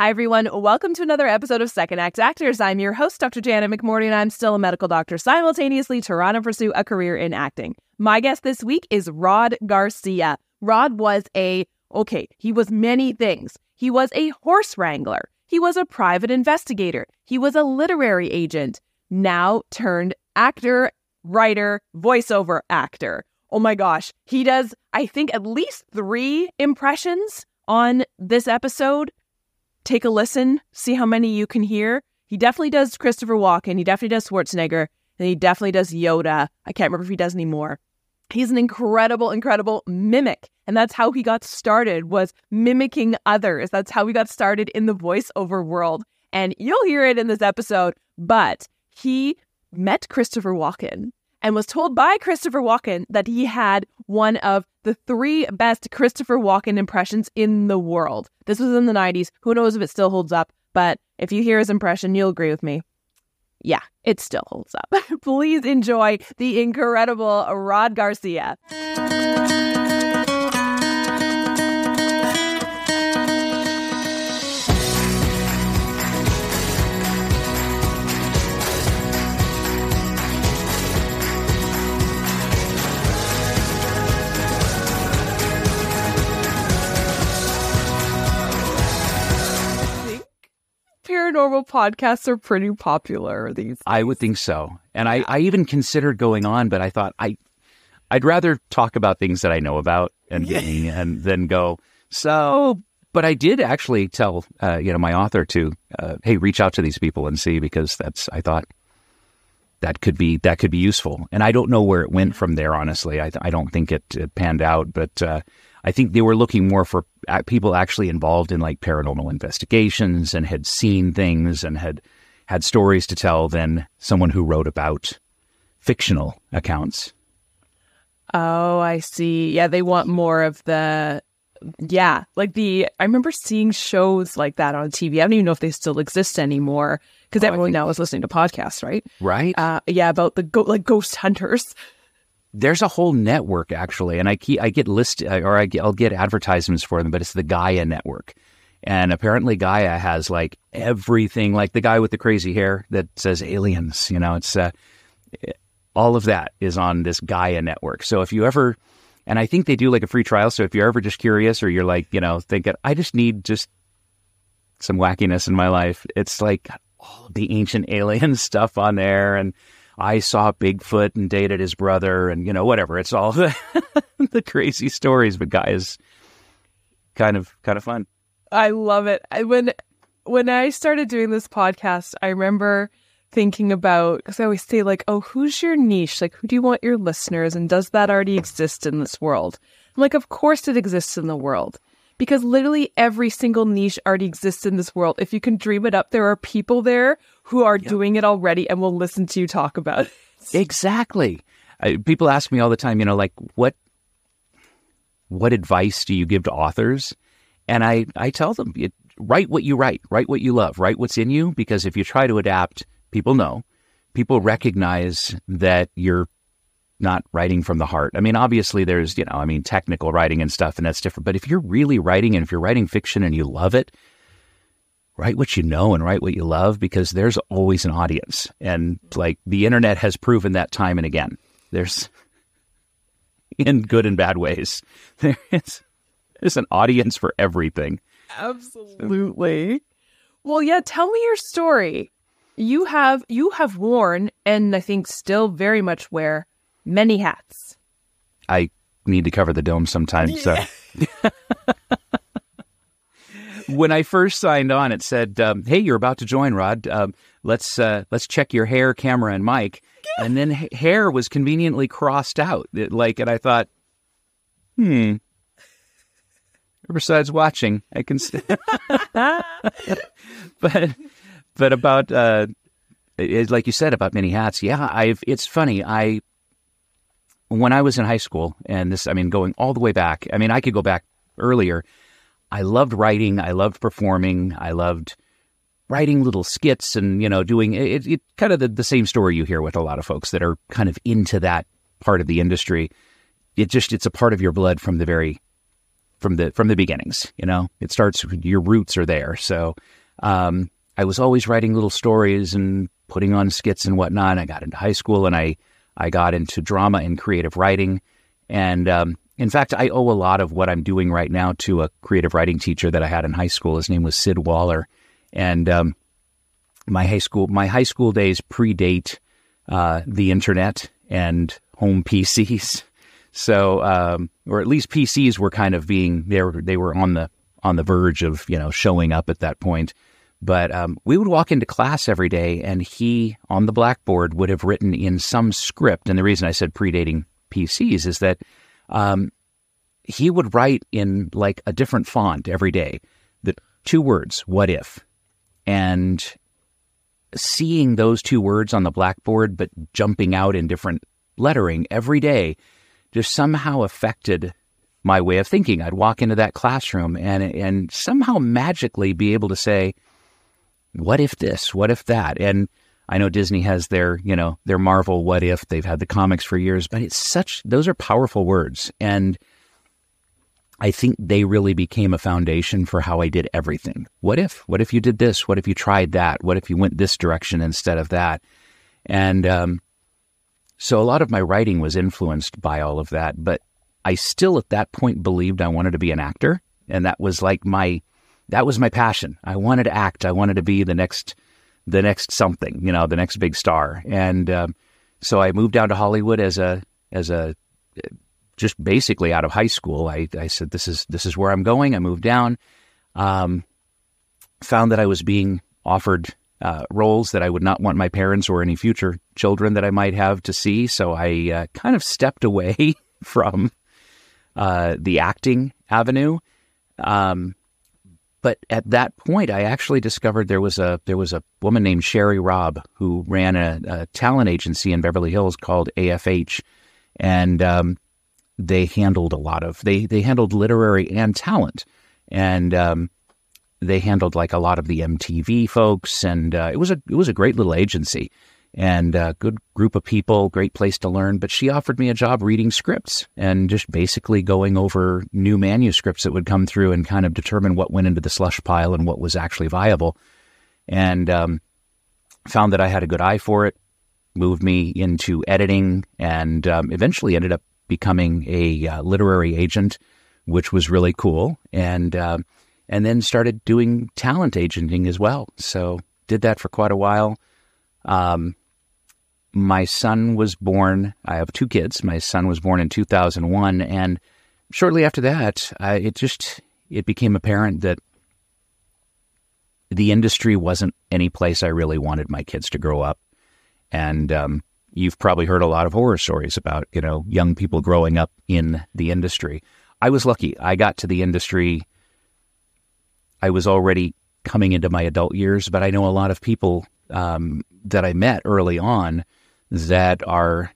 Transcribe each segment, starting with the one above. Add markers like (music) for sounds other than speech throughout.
Hi, everyone. Welcome to another episode of Second Act Actors. I'm your host, Dr. Janet McMorty, and I'm still a medical doctor, simultaneously trying to pursue a career in acting. My guest this week is Rod Garcia. Rod was a, okay, he was many things. He was a horse wrangler. He was a private investigator. He was a literary agent, now turned actor, writer, voiceover actor. Oh my gosh. He does, I think, at least three impressions on this episode take a listen, see how many you can hear. He definitely does Christopher Walken. He definitely does Schwarzenegger. And he definitely does Yoda. I can't remember if he does any more. He's an incredible, incredible mimic. And that's how he got started was mimicking others. That's how he got started in the voiceover world. And you'll hear it in this episode. But he met Christopher Walken and was told by Christopher Walken that he had one of the three best Christopher Walken impressions in the world. This was in the 90s. Who knows if it still holds up? But if you hear his impression, you'll agree with me. Yeah, it still holds up. (laughs) Please enjoy the incredible Rod Garcia. Paranormal podcasts are pretty popular these days. I would think so. And I, I even considered going on, but I thought I I'd rather talk about things that I know about and (laughs) and then go, so but I did actually tell uh, you know my author to uh, hey reach out to these people and see because that's I thought that could be that could be useful and I don't know where it went from there honestly I, I don't think it, it panned out but uh, I think they were looking more for people actually involved in like paranormal investigations and had seen things and had had stories to tell than someone who wrote about fictional accounts. Oh, I see. Yeah, they want more of the yeah, like the I remember seeing shows like that on TV. I don't even know if they still exist anymore because oh, everyone think... now is listening to podcasts, right? Right. Uh, yeah, about the go- like ghost hunters there's a whole network actually, and I keep, I get list or I get, I'll get advertisements for them, but it's the Gaia network. And apparently Gaia has like everything, like the guy with the crazy hair that says aliens, you know, it's, uh, all of that is on this Gaia network. So if you ever, and I think they do like a free trial. So if you're ever just curious or you're like, you know, thinking, I just need just some wackiness in my life, it's like all the ancient alien (laughs) stuff on there and, I saw Bigfoot and dated his brother, and you know whatever. It's all (laughs) the, the crazy stories, but guys, kind of kind of fun. I love it. I, when when I started doing this podcast, I remember thinking about because I always say like, oh, who's your niche? Like, who do you want your listeners, and does that already exist in this world? I'm like, of course it exists in the world because literally every single niche already exists in this world. If you can dream it up, there are people there who are yep. doing it already and will listen to you talk about it. Exactly. I, people ask me all the time, you know, like what what advice do you give to authors? And I I tell them, it, write what you write, write what you love, write what's in you because if you try to adapt, people know. People recognize that you're not writing from the heart. I mean, obviously there's, you know, I mean, technical writing and stuff, and that's different. But if you're really writing and if you're writing fiction and you love it, write what you know and write what you love because there's always an audience. And like the internet has proven that time and again. There's, (laughs) in good and bad ways, (laughs) there is there's an audience for everything. Absolutely. Well, yeah, tell me your story. You have you have worn and I think still very much wear many hats. I need to cover the dome sometime. So (laughs) when I first signed on, it said, um, "Hey, you're about to join, Rod. Um, let's uh, let's check your hair, camera, and mic." And then hair was conveniently crossed out. It, like, and I thought, hmm. Besides watching, I can. (laughs) but but about uh, like you said about many hats. Yeah, I've. It's funny. I when I was in high school, and this, I mean, going all the way back, I mean, I could go back earlier. I loved writing. I loved performing. I loved writing little skits and, you know, doing it, it kind of the, the same story you hear with a lot of folks that are kind of into that part of the industry. It just, it's a part of your blood from the very from the from the beginnings. You know, it starts your roots are there. So um, I was always writing little stories and putting on skits and whatnot. I got into high school and I I got into drama and creative writing. And um, in fact, I owe a lot of what I'm doing right now to a creative writing teacher that I had in high school. His name was Sid Waller, and um, my high school my high school days predate uh, the internet and home (laughs) PCs. So, um, or at least PCs were kind of being they were they were on the on the verge of you know showing up at that point. But um, we would walk into class every day, and he on the blackboard would have written in some script. And the reason I said predating PCs is that um, he would write in like a different font every day. The two words, "what if," and seeing those two words on the blackboard, but jumping out in different lettering every day, just somehow affected my way of thinking. I'd walk into that classroom and and somehow magically be able to say what if this? What if that? And I know Disney has their, you know, their Marvel what if. They've had the comics for years, but it's such those are powerful words and I think they really became a foundation for how I did everything. What if? What if you did this? What if you tried that? What if you went this direction instead of that? And um, so a lot of my writing was influenced by all of that, but I still at that point believed I wanted to be an actor, and that was like my that was my passion. I wanted to act. I wanted to be the next, the next something, you know, the next big star. And um, so I moved down to Hollywood as a, as a, just basically out of high school. I, I said, this is, this is where I'm going. I moved down, um, found that I was being offered uh, roles that I would not want my parents or any future children that I might have to see. So I uh, kind of stepped away (laughs) from uh, the acting avenue. Um, but at that point, I actually discovered there was a there was a woman named Sherry Robb who ran a, a talent agency in Beverly Hills called AFH, and um, they handled a lot of they they handled literary and talent, and um, they handled like a lot of the MTV folks, and uh, it was a it was a great little agency and a good group of people, great place to learn. But she offered me a job reading scripts and just basically going over new manuscripts that would come through and kind of determine what went into the slush pile and what was actually viable. And um, found that I had a good eye for it, moved me into editing, and um, eventually ended up becoming a uh, literary agent, which was really cool. And uh, and then started doing talent agenting as well. So did that for quite a while. Um, my son was born. I have two kids. My son was born in 2001, and shortly after that, I, it just it became apparent that the industry wasn't any place I really wanted my kids to grow up. And um, you've probably heard a lot of horror stories about you know young people growing up in the industry. I was lucky. I got to the industry. I was already coming into my adult years, but I know a lot of people um, that I met early on that are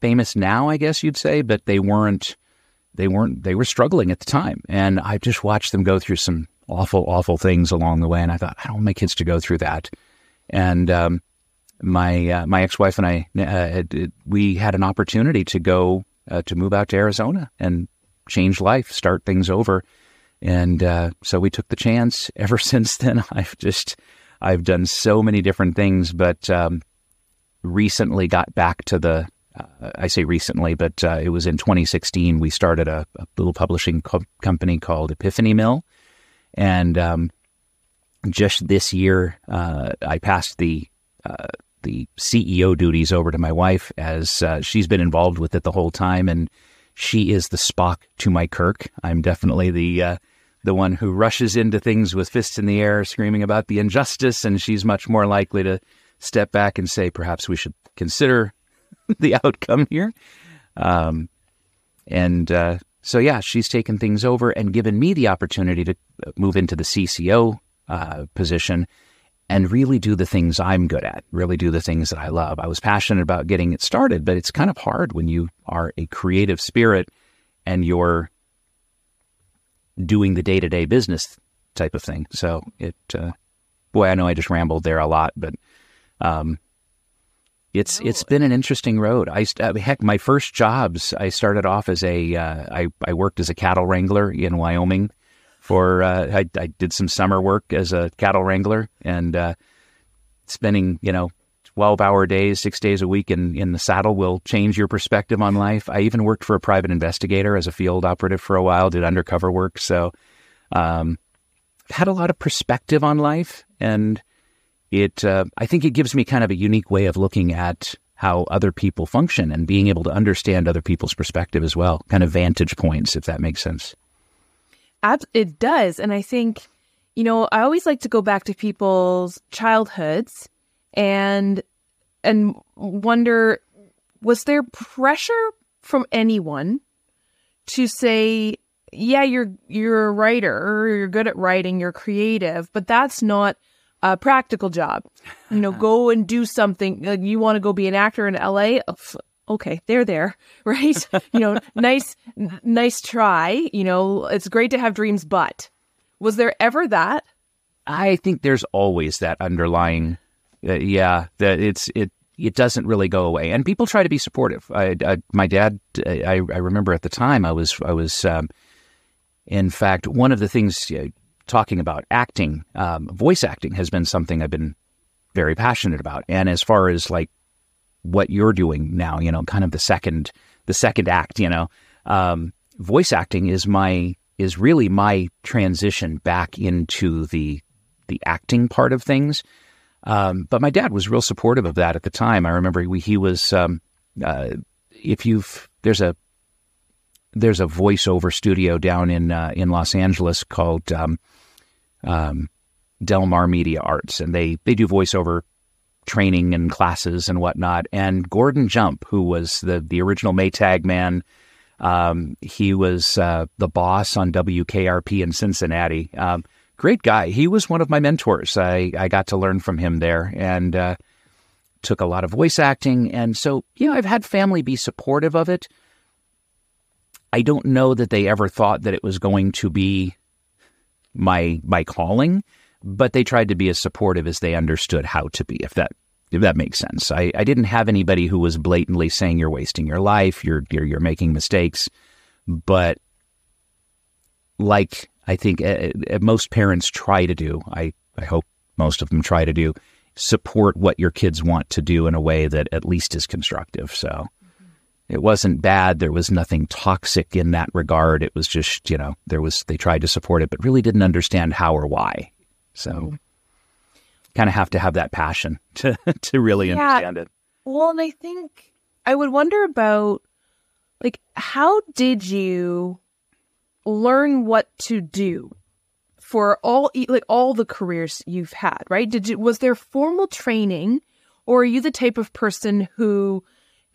famous now, I guess you'd say, but they weren't they weren't they were struggling at the time. And I just watched them go through some awful, awful things along the way. And I thought, I don't want my kids to go through that. And um, my uh, my ex wife and I uh, we had an opportunity to go uh, to move out to Arizona and change life, start things over. And uh, so we took the chance. Ever (laughs) since then, I've just I've done so many different things, but um, recently got back to the. Uh, I say recently, but uh, it was in 2016. We started a, a little publishing co- company called Epiphany Mill, and um, just this year, uh, I passed the uh, the CEO duties over to my wife, as uh, she's been involved with it the whole time, and she is the Spock to my Kirk. I'm definitely the uh, the one who rushes into things with fists in the air, screaming about the injustice, and she's much more likely to step back and say, perhaps we should consider (laughs) the outcome here. Um, and uh, so, yeah, she's taken things over and given me the opportunity to move into the CCO uh, position and really do the things I'm good at, really do the things that I love. I was passionate about getting it started, but it's kind of hard when you are a creative spirit and you're doing the day to day business type of thing. So it, uh, boy, I know I just rambled there a lot, but um, it's it's been an interesting road. I uh, heck, my first jobs, I started off as a uh, I I worked as a cattle wrangler in Wyoming. For uh, I, I did some summer work as a cattle wrangler and uh, spending you know 12 hour days, six days a week in, in the saddle will change your perspective on life. I even worked for a private investigator as a field operative for a while, did undercover work. So, um, had a lot of perspective on life. And it, uh, I think it gives me kind of a unique way of looking at how other people function and being able to understand other people's perspective as well, kind of vantage points, if that makes sense. It does. And I think, you know, I always like to go back to people's childhoods and and wonder was there pressure from anyone to say yeah you're you're a writer or you're good at writing you're creative but that's not a practical job? You know (laughs) go and do something like you want to go be an actor in LA oh, okay they're there (laughs) right? You know nice nice try you know it's great to have dreams but was there ever that? I think there's always that underlying uh, yeah, that it's it it doesn't really go away, and people try to be supportive. I, I my dad, I, I remember at the time I was I was, um, in fact, one of the things uh, talking about acting, um, voice acting has been something I've been very passionate about, and as far as like what you're doing now, you know, kind of the second the second act, you know, um, voice acting is my is really my transition back into the the acting part of things. Um, but my dad was real supportive of that at the time. I remember he, he was, um, uh, if you've, there's a, there's a voiceover studio down in, uh, in Los Angeles called, um, um, Del Mar Media Arts, and they, they do voiceover training and classes and whatnot. And Gordon Jump, who was the, the original Maytag man, um, he was uh, the boss on WKRP in Cincinnati. Um, great guy. He was one of my mentors. I, I got to learn from him there and uh, took a lot of voice acting. And so, you know, I've had family be supportive of it. I don't know that they ever thought that it was going to be my my calling, but they tried to be as supportive as they understood how to be, if that if that makes sense. I, I didn't have anybody who was blatantly saying you're wasting your life, you're you're, you're making mistakes, but like I think uh, most parents try to do. I, I hope most of them try to do support what your kids want to do in a way that at least is constructive. So mm-hmm. it wasn't bad. There was nothing toxic in that regard. It was just, you know, there was, they tried to support it, but really didn't understand how or why. So mm-hmm. kind of have to have that passion (laughs) to, to really yeah. understand it. Well, and I think I would wonder about like, how did you learn what to do for all like all the careers you've had, right? Did you was there formal training or are you the type of person who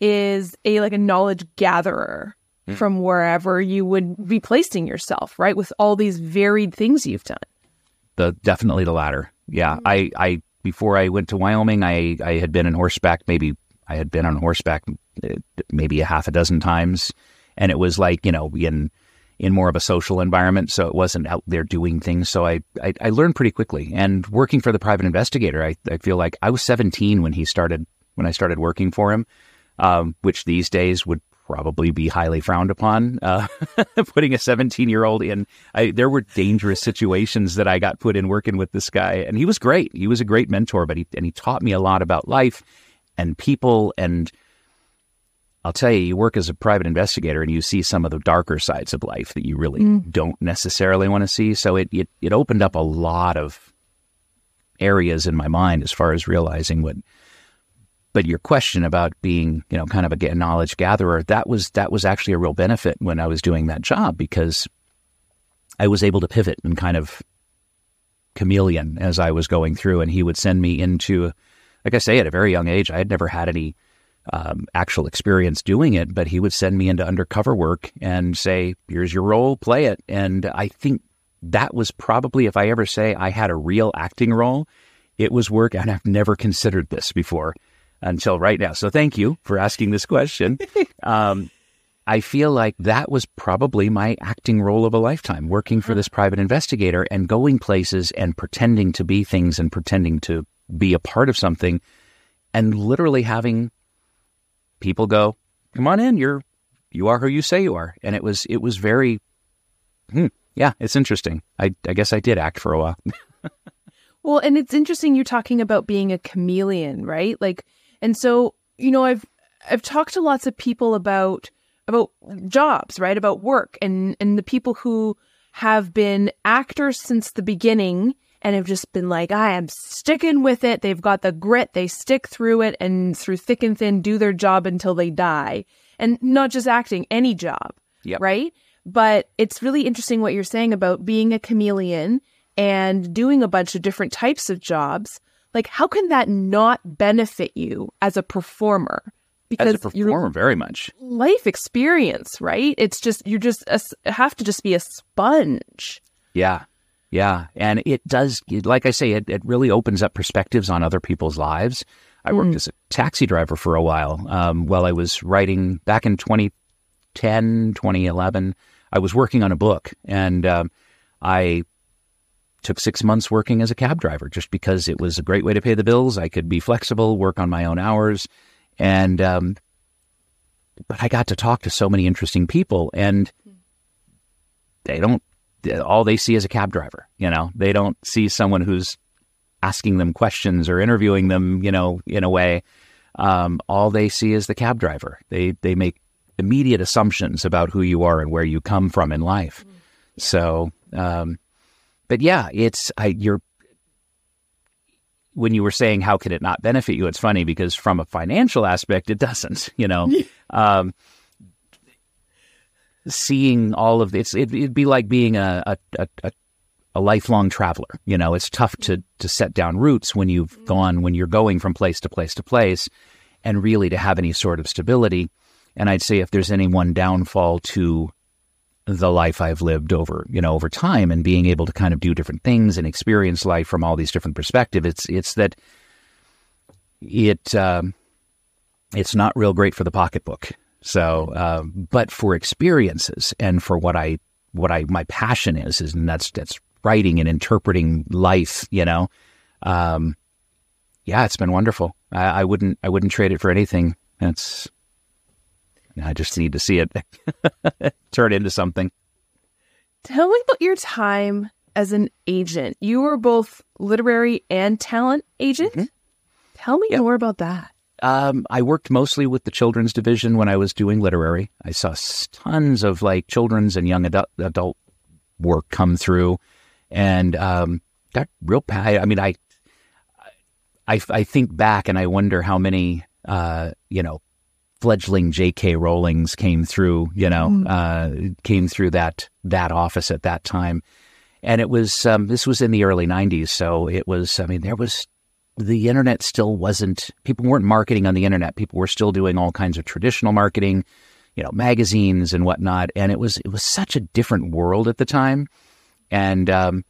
is a like a knowledge gatherer mm. from wherever you would be placing yourself, right? With all these varied things you've done. The definitely the latter. Yeah. Mm-hmm. I I before I went to Wyoming, I I had been on horseback maybe I had been on horseback uh, maybe a half a dozen times and it was like, you know, in in more of a social environment, so it wasn't out there doing things. So I, I, I learned pretty quickly. And working for the private investigator, I, I feel like I was 17 when he started when I started working for him, um, which these days would probably be highly frowned upon. Uh, (laughs) putting a 17 year old in, I, there were dangerous situations that I got put in working with this guy, and he was great. He was a great mentor, but he and he taught me a lot about life and people and I'll tell you, you work as a private investigator and you see some of the darker sides of life that you really mm. don't necessarily want to see. So it, it, it opened up a lot of areas in my mind as far as realizing what. But your question about being, you know, kind of a knowledge gatherer, that was that was actually a real benefit when I was doing that job because I was able to pivot and kind of chameleon as I was going through, and he would send me into, like I say, at a very young age, I had never had any um, actual experience doing it, but he would send me into undercover work and say, "Here's your role, play it." And I think that was probably, if I ever say I had a real acting role, it was work, and I've never considered this before until right now. So thank you for asking this question. (laughs) um, I feel like that was probably my acting role of a lifetime, working for this private investigator and going places and pretending to be things and pretending to be a part of something and literally having people go, "Come on in, you're you are who you say you are," and it was it was very, hmm, yeah, it's interesting. I I guess I did act for a while. (laughs) well, and it's interesting you're talking about being a chameleon, right? Like, and so you know, I've I've talked to lots of people about about jobs, right? About work and and the people who have been actors since the beginning and have just been like, I am sticking with it. They've got the grit. They stick through it and through thick and thin do their job until they die. And not just acting, any job. Yep. Right. But it's really interesting what you're saying about being a chameleon and doing a bunch of different types of jobs. Like, how can that not benefit you as a performer? Because as a performer, very much life experience, right? It's just you just have to just be a sponge. Yeah, yeah, and it does. Like I say, it, it really opens up perspectives on other people's lives. I worked mm. as a taxi driver for a while um, while I was writing back in 2010, 2011. I was working on a book, and um, I took six months working as a cab driver just because it was a great way to pay the bills. I could be flexible, work on my own hours, and um, but I got to talk to so many interesting people, and they don't all they see is a cab driver. You know, they don't see someone who's asking them questions or interviewing them. You know, in a way, um, all they see is the cab driver. They they make immediate assumptions about who you are and where you come from in life. So, um, but yeah, it's I you're when you were saying how could it not benefit you, it's funny because from a financial aspect, it doesn't. (laughs) You know, um, seeing all of this. It, would be like being a, a, a, a, lifelong traveler. You know, it's tough to, to set down roots when you've mm-hmm. gone, when you're going from place to place to place and really to have any sort of stability. And I'd say if there's any one downfall to the life I've lived over, you know, over time and being able to kind of do different things and experience life from all these different perspectives, it's, it's that it, um, it's not real great for the pocketbook. So, uh, but for experiences and for what I, what I, my passion is, is, and that's, that's writing and interpreting life, you know, um, yeah, it's been wonderful. I, I wouldn't, I wouldn't trade it for anything. That's, I just need to see it (laughs) turn into something. Tell me about your time as an agent. You were both literary and talent agent. Mm-hmm. Tell me yep. more about that. Um, I worked mostly with the children's division when I was doing literary. I saw tons of like children's and young adult, adult work come through, and um, got real. I mean, I, I, I think back and I wonder how many, uh, you know, fledgling J.K. Rowling's came through. You know, mm. uh, came through that that office at that time, and it was um, this was in the early '90s, so it was. I mean, there was the internet still wasn't, people weren't marketing on the internet. People were still doing all kinds of traditional marketing, you know, magazines and whatnot. And it was, it was such a different world at the time. And, um,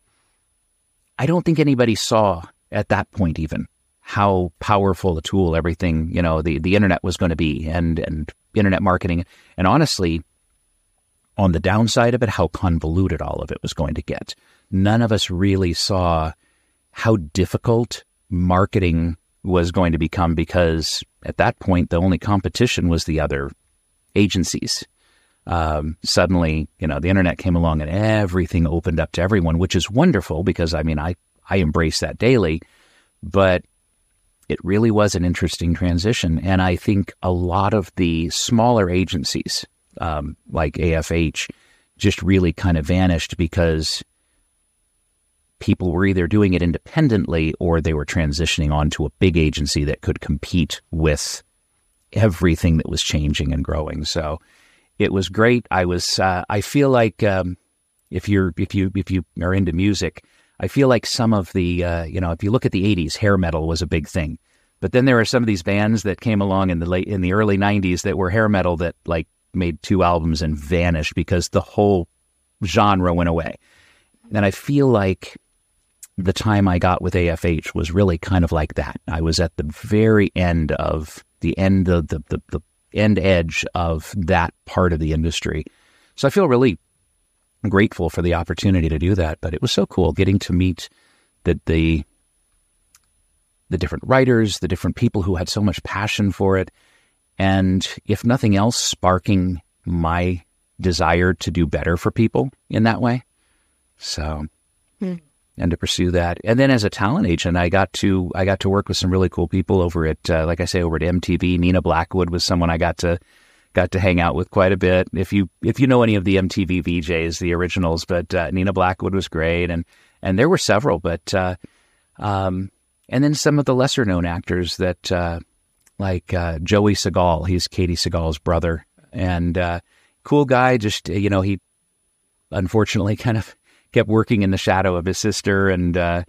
I don't think anybody saw at that point even how powerful a tool everything, you know, the, the internet was going to be and, and internet marketing. And honestly, on the downside of it, how convoluted all of it was going to get. None of us really saw how difficult marketing was going to become because at that point the only competition was the other agencies. Um, suddenly, you know, the internet came along and everything opened up to everyone, which is wonderful because I mean, I, I embrace that daily, but it really was an interesting transition. And I think a lot of the smaller agencies, um, like AFH, just really kind of vanished because people were either doing it independently or they were transitioning onto a big agency that could compete with everything that was changing and growing. So it was great. I was, uh, I feel like, um, if you're, if you, if you are into music, I feel like some of the, uh, you know, if you look at the 80s, hair metal was a big thing. But then there are some of these bands that came along in the late, in the early 90s that were hair metal that like made two albums and vanished because the whole genre went away. And I feel like the time I got with AFH was really kind of like that. I was at the very end of the end of the, the, the end edge of that part of the industry. So I feel really grateful for the opportunity to do that. But it was so cool getting to meet the the the different writers, the different people who had so much passion for it, and if nothing else, sparking my desire to do better for people in that way. So, hmm. And to pursue that, and then as a talent agent, I got to I got to work with some really cool people over at, uh, like I say, over at MTV. Nina Blackwood was someone I got to got to hang out with quite a bit. If you if you know any of the MTV VJs, the originals, but uh, Nina Blackwood was great, and and there were several, but uh, um, and then some of the lesser known actors that uh, like uh, Joey Sagal, he's Katey Sagal's brother, and uh, cool guy. Just you know, he unfortunately (laughs) kind of kept working in the shadow of his sister, and uh,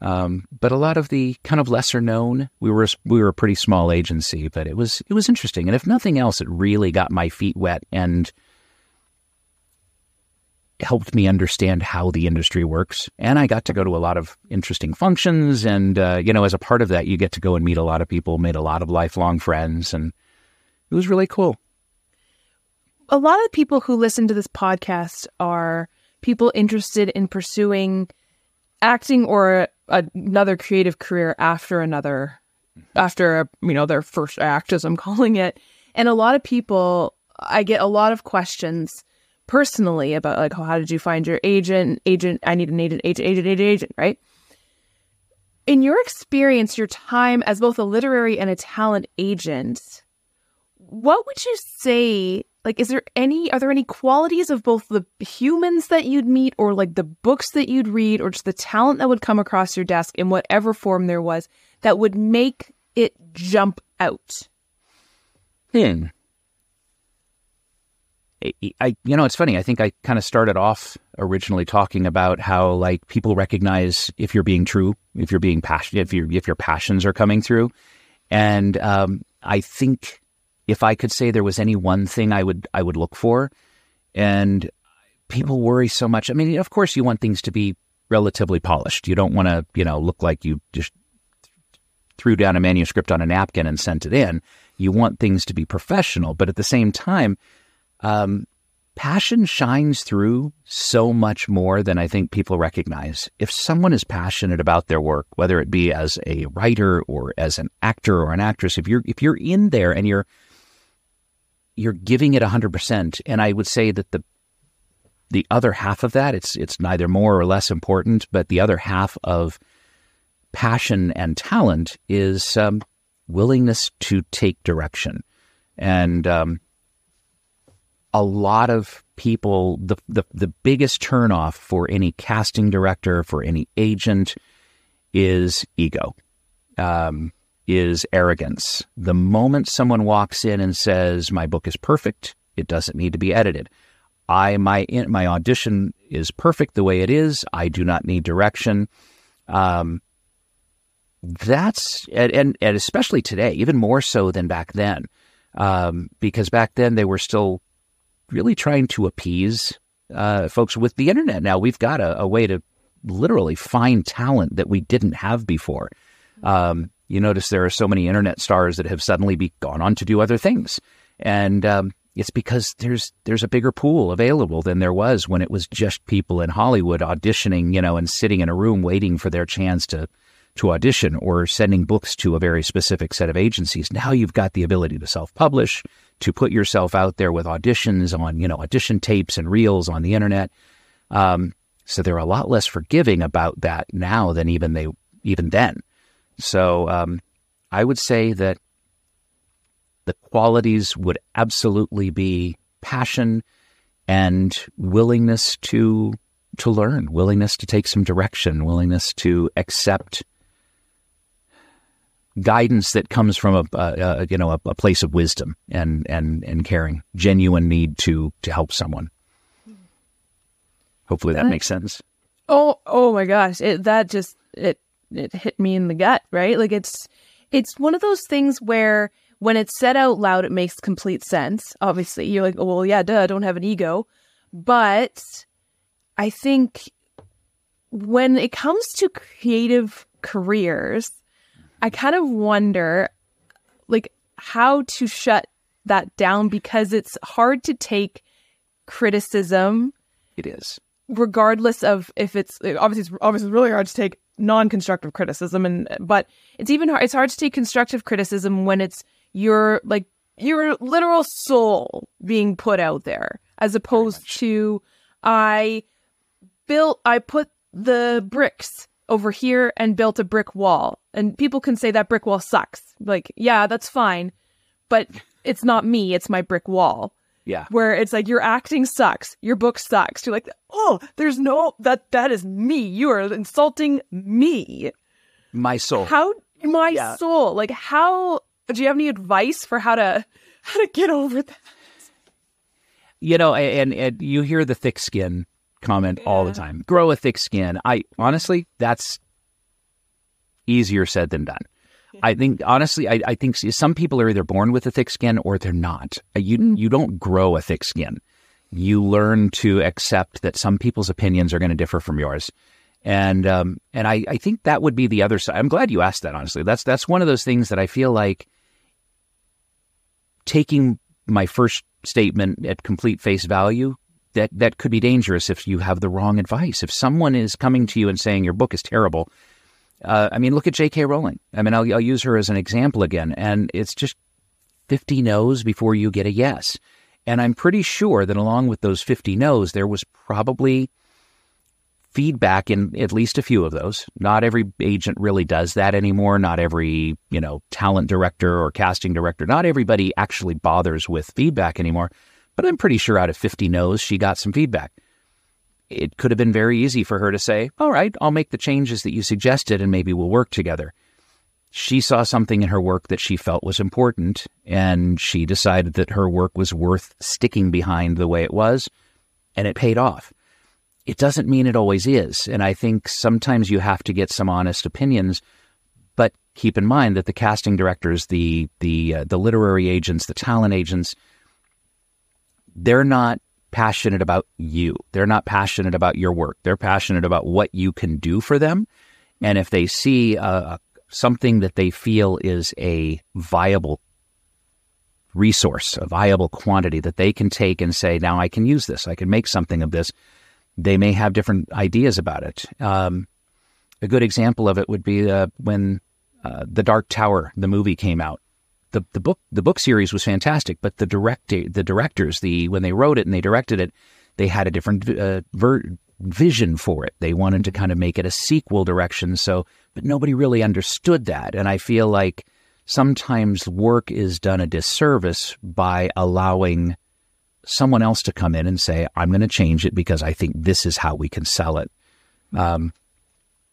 um, but a lot of the kind of lesser known, we were we were a pretty small agency, but it was it was interesting, and if nothing else, it really got my feet wet and helped me understand how the industry works. And I got to go to a lot of interesting functions, and uh, you know, as a part of that, you get to go and meet a lot of people, made a lot of lifelong friends, and it was really cool. A lot of people who listen to this podcast are people interested in pursuing acting or another creative career after another after you know their first act as i'm (laughs) calling it. And a lot of people i get a lot of questions personally about like oh, how did you find your agent? Agent i need an agent agent agent agent agent right? In your experience your time as both a literary and a talent agent what would you say like is there any are there any qualities of both the humans that you'd meet or like the books that you'd read or just the talent that would come across your desk in whatever form there was that would make it jump out? Hmm I, you know, it's funny. I think I kind of started off originally talking about how like people recognize if you're being true, if you're being passionate, if your if your passions are coming through, and um, I think if I could say there was any one thing I would I would look for, and people worry so much. I mean, of course, you want things to be relatively polished. You don't want to, you know, look like you just threw down a manuscript on a napkin and sent it in. You want things to be professional, but at the same time, um, passion shines through so much more than I think people recognize. If someone is passionate about their work, whether it be as a writer or as an actor or an actress, if you're if you're in there and you're you're giving it 100%. And I would say that the the other half of that, it's it's neither more or less important, but the other half of passion and talent is um, willingness to take direction. And um, a lot of people, the, the, the biggest turnoff for any casting director, for any agent, is ego. Um, is arrogance. The moment someone walks in and says, "My book is perfect. It doesn't need to be edited." I my my audition is perfect the way it is. I do not need direction. Um, that's and, and, and especially today, even more so than back then, um, because back then they were still really trying to appease uh, folks with the internet. Now we've got a, a, way to literally find talent that we didn't have before. Um, you notice there are so many internet stars that have suddenly be, gone on to do other things, and um, it's because there's there's a bigger pool available than there was when it was just people in Hollywood auditioning, you know, and sitting in a room waiting for their chance to to audition or sending books to a very specific set of agencies. Now you've got the ability to self-publish, to put yourself out there with auditions on, you know, audition tapes and reels on the internet. Um, so they're a lot less forgiving about that now than even they even then. So um, I would say that the qualities would absolutely be passion and willingness to to learn, willingness to take some direction, willingness to accept guidance that comes from a, a, a you know a, a, place of wisdom and and and caring, genuine need to to help someone. Hopefully that, makes sense. Oh, oh my gosh! It, that just it it hit me in the gut, right? Like it's it's one of those things where when it's said out loud, it makes complete sense. Obviously, you're like, oh, well, yeah, duh, don't have an ego. But I think when it comes to creative careers, I kind of wonder, like, how to shut that down because it's hard to take criticism. It is. Regardless of if it's obviously it's obviously really hard to take non-constructive criticism and but it's even hard it's hard to take constructive criticism when it's your like your literal soul being put out there as opposed to I built I put the bricks over here and built a brick wall. And people can say that brick wall sucks. Like yeah that's fine but it's not me it's my brick wall Yeah. where it's like your acting sucks, your book sucks. You're like, oh, there's no that that is me. You are insulting me. My soul. How my Yeah. soul? Like how? Do you have any advice for how to how to get over that? you know, and, and you hear the thick skin comment all the time. Grow a thick skin. I honestly, that's easier said than done. I think honestly, I, I think some people are either born with a thick skin or they're not. Uh, You you don't grow a thick skin. You learn to accept that some people's opinions are going to differ from yours, and um, and I, I think that would be the other side. I'm glad you asked that. Honestly, that's that's one of those things that I feel like taking my first statement at complete face value that that could be dangerous if you have the wrong advice. If someone is coming to you and saying your book is terrible, uh, I mean, look at J.K. Rowling. I mean, I'll, I'll use her as an example again, and it's just fifty no's before you get a yes. And I'm pretty sure that along with those fifty no's, there was probably feedback in at least a few of those. Not every agent really does that anymore. Not every, you know, talent director or casting director, not everybody actually bothers with feedback anymore. But I'm pretty sure out of 50 no's, she got some feedback. It could have been very easy for her to say, All right, I'll make the changes that you suggested and maybe we'll work together. She saw something in her work that she felt was important, and she decided that her work was worth sticking behind the way it was, and it paid off it doesn't mean it always is. And I think sometimes you have to get some honest opinions. But keep in mind that the casting directors, the the uh, the literary agents, the talent agents, they're not passionate about you. They're not passionate about your work. They're passionate about what you can do for them. And if they see uh, something that they feel is a viable resource, a viable quantity that they can take and say, now I can use this, I can make something of this, they may have different ideas about it. Um, a good example of it would be uh, when uh, the Dark Tower, the movie, came out. The the book The book series was fantastic, but the direct the directors, the when they wrote it and they directed it, they had a different uh, ver- vision for it. They wanted to kind of make it a sequel direction. So, but nobody really understood that, and I feel like sometimes work is done a disservice by allowing someone else to come in and say, I'm going to change it because I think this is how we can sell it. Um,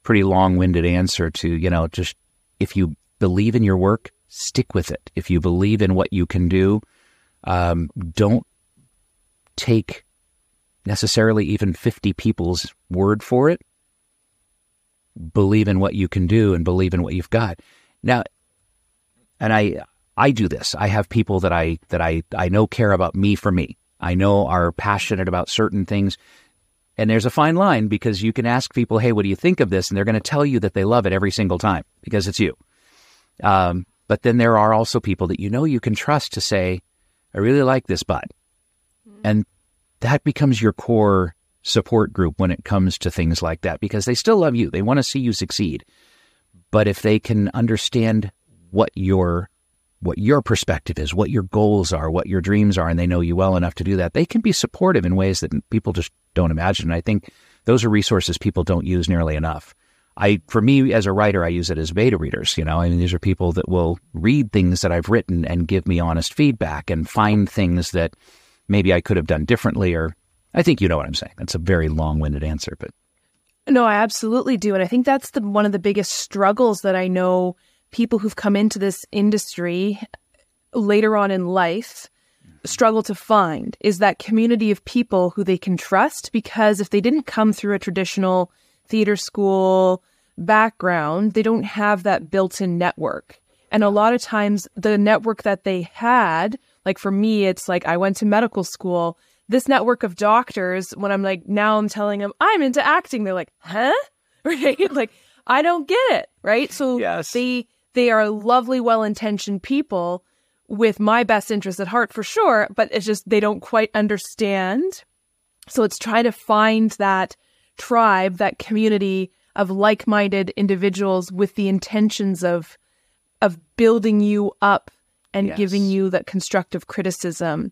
pretty long winded answer to, you know, just if you believe in your work, stick with it. If you believe in what you can do, um, don't take necessarily even 50 people's word for it. Believe in what you can do and believe in what you've got. Now, and I, I do this. I have people that I that I I know care about me for me. I know are passionate about certain things. And there's a fine line because you can ask people, "Hey, what do you think of this?" and they're going to tell you that they love it every single time because it's you. Um, but then there are also people that you know you can trust to say, "I really like this, bud," mm-hmm. and that becomes your core support group when it comes to things like that because they still love you. They want to see you succeed. But if they can understand what your what your perspective is, what your goals are, what your dreams are, and they know you well enough to do that, they can be supportive in ways that people just don't imagine. And I think those are resources people don't use nearly enough. I, for me as a writer, I use it as beta readers. You know, I mean, these are people that will read things that I've written and give me honest feedback and find things that maybe I could have done differently. Or I think you know what I'm saying. That's a very long-winded answer, but No, I absolutely do. And I think that's the one of the biggest struggles that I know people who've come into this industry later on in life struggle to find is that community of people who they can trust because if they didn't come through a traditional theater school background, they don't have that built-in network. And a lot of times the network that they had, like for me, it's like I went to medical school. This network of doctors, when I'm like, now I'm telling them I'm into acting, they're like, huh? (laughs) Right? like, I don't get it. Right. So Yes. they, they are lovely, well intentioned people with my best interest at heart for sure, but it's just they don't quite understand So it's trying to find that tribe, that community of like-minded individuals with the intentions of of building you up and Yes. giving you that constructive criticism.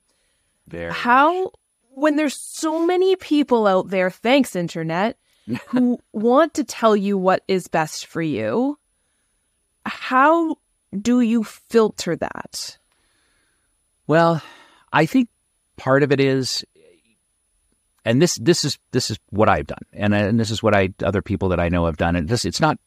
Very. How when there's so many people out there, thanks internet, (laughs) who want to tell you what is best for you, how do you filter that? Well, I think part of it is, and this this is this is what I've done, and and this is what I other people that I know have done, and this it's not.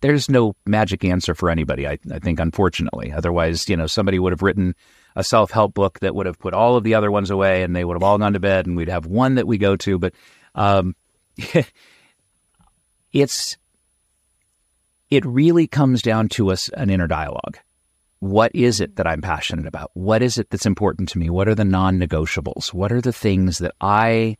There's no magic answer for anybody. I, I think, unfortunately, otherwise, you know, somebody would have written a self help book that would have put all of the other ones away, and they would have all gone to bed, and we'd have one that we go to. But um, (laughs) it's it really comes down to us an inner dialogue what is it that I'm passionate about? What is it that's important to me? What are the non negotiables? What are the things that I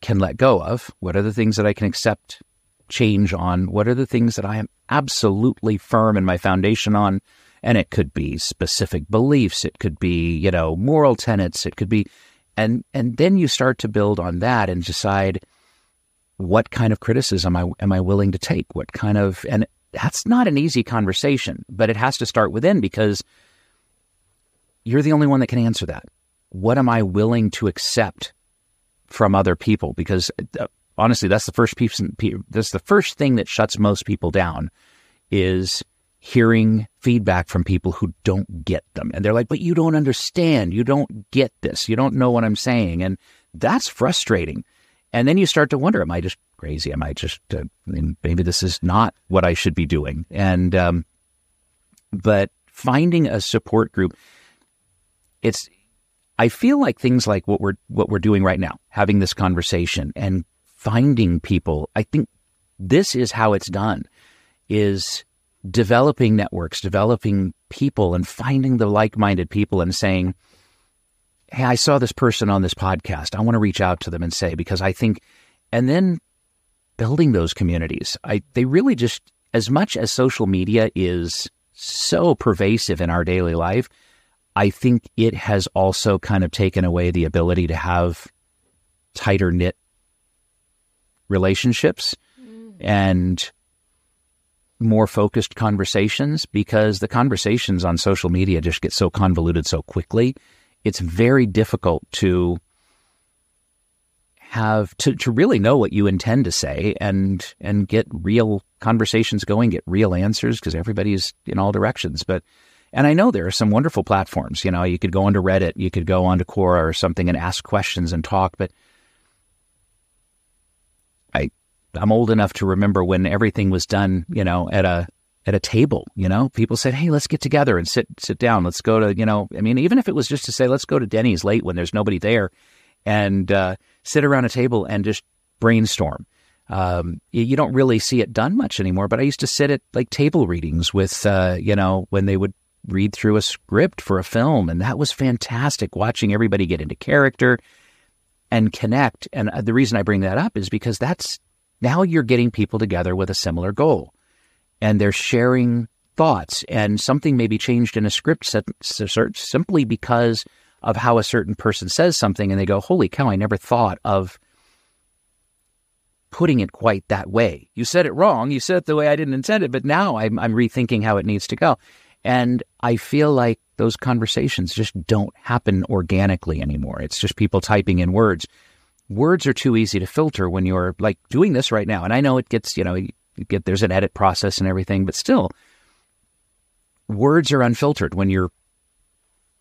can let go of? What are the things that I can accept change on? What are the things that I am absolutely firm in my foundation on? And it could be specific beliefs, it could be, you know, moral tenets, it could be and and then you start to build on that and decide what kind of criticism I am I willing to take? What kind of and that's not an easy conversation, but it has to start within because you're the only one that can answer that. What am I willing to accept from other people? Because uh, honestly, that's the first piece. That's the first thing that shuts most people down is hearing feedback from people who don't get them, and they're like, "But you don't understand. You don't get this. You don't know what I'm saying," and that's frustrating. And then you start to wonder, am I just crazy? Am I just, uh, I mean, maybe this is not what I should be doing? And, um, but finding a support group, it's, I feel like things like what we're, what we're doing right now, having this conversation and finding people, I think this is how it's done is developing networks, developing people and finding the like-minded people and saying, hey, I saw this person on this podcast. I want to reach out to them and say, because I think, and then building those communities. I, they really just, as much as social media is so pervasive in our daily life, I think it has also kind of taken away the ability to have tighter knit relationships mm. and more focused conversations because the conversations on social media just get so convoluted so quickly it's very difficult to have to, to really know what you intend to say and and get real conversations going, get real answers because everybody's in all directions. But and I know there are some wonderful platforms. You know, you could go onto Reddit, you could go onto Quora or something and ask questions and talk. But I I'm old enough to remember when everything was done, you know, at a at a table, you know, people said, "Hey, let's get together and sit sit down. Let's go to, you know, I mean, even if it was just to say, let's go to Denny's late when there's nobody there, and uh, sit around a table and just brainstorm." Um, you, don't really see it done much anymore. But I used to sit at like table readings with, uh, you know, when they would read through a script for a film, and that was fantastic. Watching everybody get into character and connect. And uh, the reason I bring that up is because that's now you're getting people together with a similar goal and they're sharing thoughts and something may be changed in a script simply because of how a certain person says something and they go holy cow i never thought of putting it quite that way you said it wrong you said it the way i didn't intend it but now i'm, I'm rethinking how it needs to go and i feel like those conversations just don't happen organically anymore it's just people typing in words words are too easy to filter when you're like doing this right now and i know it gets you know you get there's an edit process and everything, but still, words are unfiltered when you're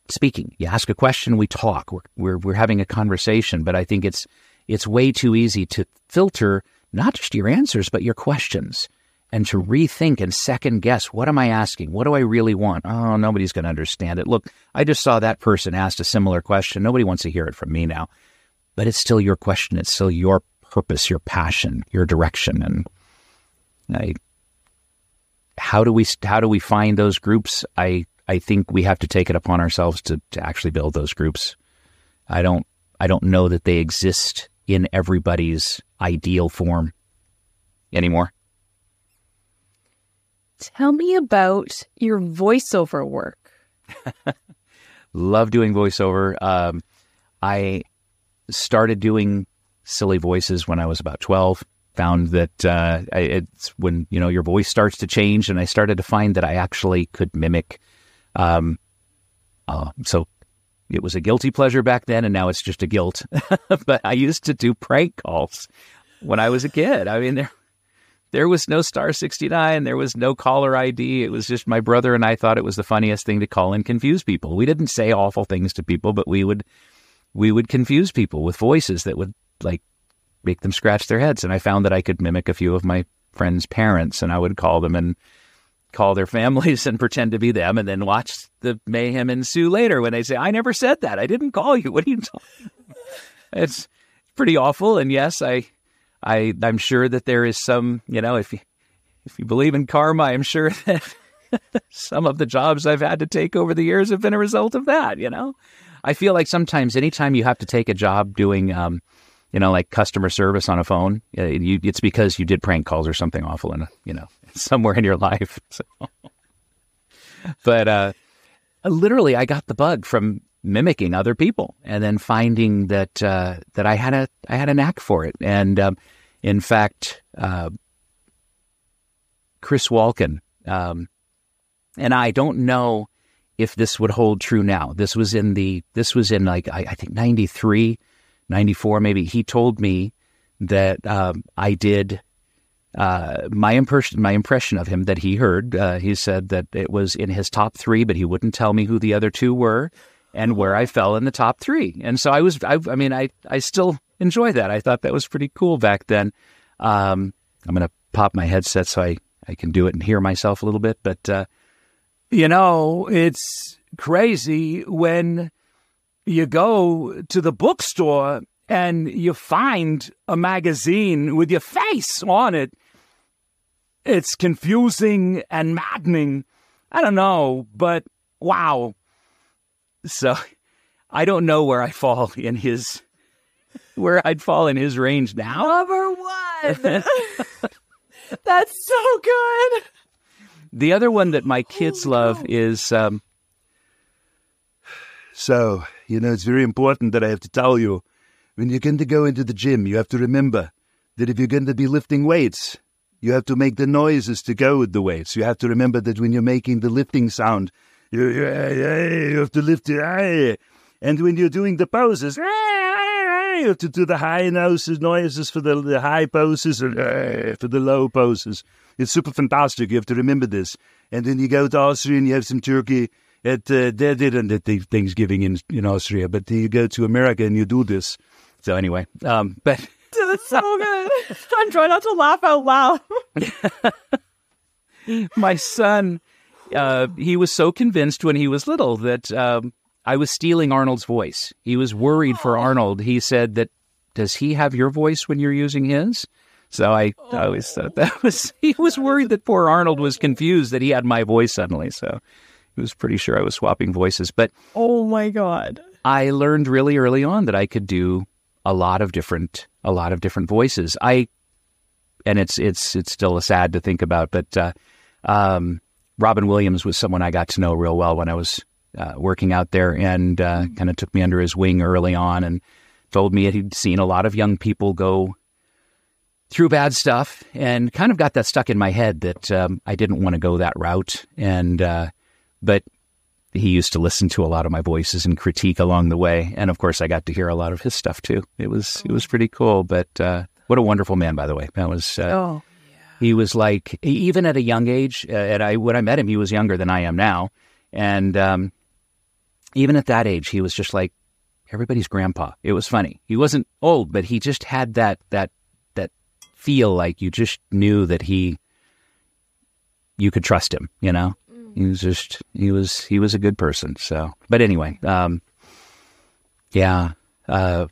speaking. You ask a question, we talk, we're, we're we're having a conversation. But I think it's it's way too easy to filter not just your answers but your questions and to rethink and second guess. What am I asking? What do I really want? Oh, nobody's going to understand it. Look, I just saw that person asked a similar question. Nobody wants to hear it from me now, but it's still your question. It's still your purpose, your passion, your direction, and I, how do we how do we find those groups? I I think we have to take it upon ourselves to to actually build those groups. I don't I don't know that they exist in everybody's ideal form anymore. Tell me about your voiceover work. (laughs) Love doing voiceover. Um, I started doing silly voices when I was about 12. Found that uh, it's when you know your voice starts to change, and I started to find that I actually could mimic. Um, uh, so it was a guilty pleasure back then, and now it's just a guilt. (laughs) but I used to do prank calls when I was a kid. I mean, there there was no star 69 there was no caller id it was just my brother and i thought it was the funniest thing to call and confuse people. We didn't say awful things to people but we would we would confuse people with voices that would like make them scratch their heads. And i found that i could mimic a few of my friends parents and i would call them and call their (laughs) families and pretend to be them and then watch the mayhem ensue later when they say i never said that. I didn't call you. What are you talking (laughs) it's pretty awful. And yes i I I'm sure that there is some, you know, if you if you believe in karma, I'm sure (laughs) that some of the jobs I've had to take over the years have been a result of that, you know. I feel like sometimes anytime you have to take a job doing um, you know, like customer service on a phone, you, it's because you did prank calls or something awful in, you know, (laughs) somewhere in your life. (laughs) So. but uh, literally, I got the bug from mimicking other people, and then finding that uh, that I had a I had a knack for it. And um, in fact, uh, Chris Walken um, and I don't know if this would hold true now. This was in the this was in like I, I think 93, 94 maybe. He told me that um, I did uh, my impression, my impression of him that he heard, uh, he said that it was in his top three, but he wouldn't tell me who the other two were and where I fell in the top three. And so I was, I, I mean, I, I still enjoy that. I thought that was pretty cool back then. Um, I'm going to pop my headset so I, I can do it and hear myself a little bit. But, uh, you know, it's crazy when you go to the bookstore and you find a magazine with your face on it. It's confusing and maddening. I don't know, but wow. So I don't know where I fall in his where I'd fall in his range now. Number one. (laughs) That's so good. The other one that my kids oh, love is um, so, you know, it's very important that I have to tell you when you're going to go into the gym, you have to remember that if you're going to be lifting weights, you have to make the noises to go with the weights. You have to remember that when you're making the lifting sound, you, you, you have to lift your eye. And when you're doing the poses, you have to do the high noises, noises for the, the high poses and for the low poses. It's super fantastic. You have to remember this. And then you go to Austria and you have some turkey. At, uh, they didn't at the Thanksgiving in, in Austria, but you go to America and you do this. So anyway, um, but (laughs) that's so good. (laughs) I'm trying not to laugh out loud. (laughs) My son uh, he was so convinced when he was little that um, I was stealing Arnold's voice. He was worried for Arnold. He said that, does he have your voice when you're using his? So I, I always thought that (laughs) was, he was worried that poor Arnold was confused that he had my voice suddenly. So he was pretty sure I was swapping voices. But oh my God. I learned really early on that I could do a lot of different, a lot of different voices. I, and it's, it's, it's still sad to think about, but, uh, um, Robin Williams was someone I got to know real well when I was uh, working out there and uh, mm-hmm. kind of took me under his wing early on and told me that he'd seen a lot of young people go through bad stuff and kind of got that stuck in my head that um, I didn't want to go that route. And, uh, but he used to listen to a lot of my voices and critique along the way. And of course, I got to hear a lot of his stuff too. It was, it was oh. pretty cool. But uh, what a wonderful man, by the way. That was, uh, oh. He was like, even at a young age, uh, and I when I met him, he was younger than I am now, and um, even at that age, he was just like everybody's grandpa. It was funny. He wasn't old, but he just had that that that feel like you just knew that he you could trust him. You know, mm. he was just he was he was a good person. So, but anyway, um, yeah. Uh,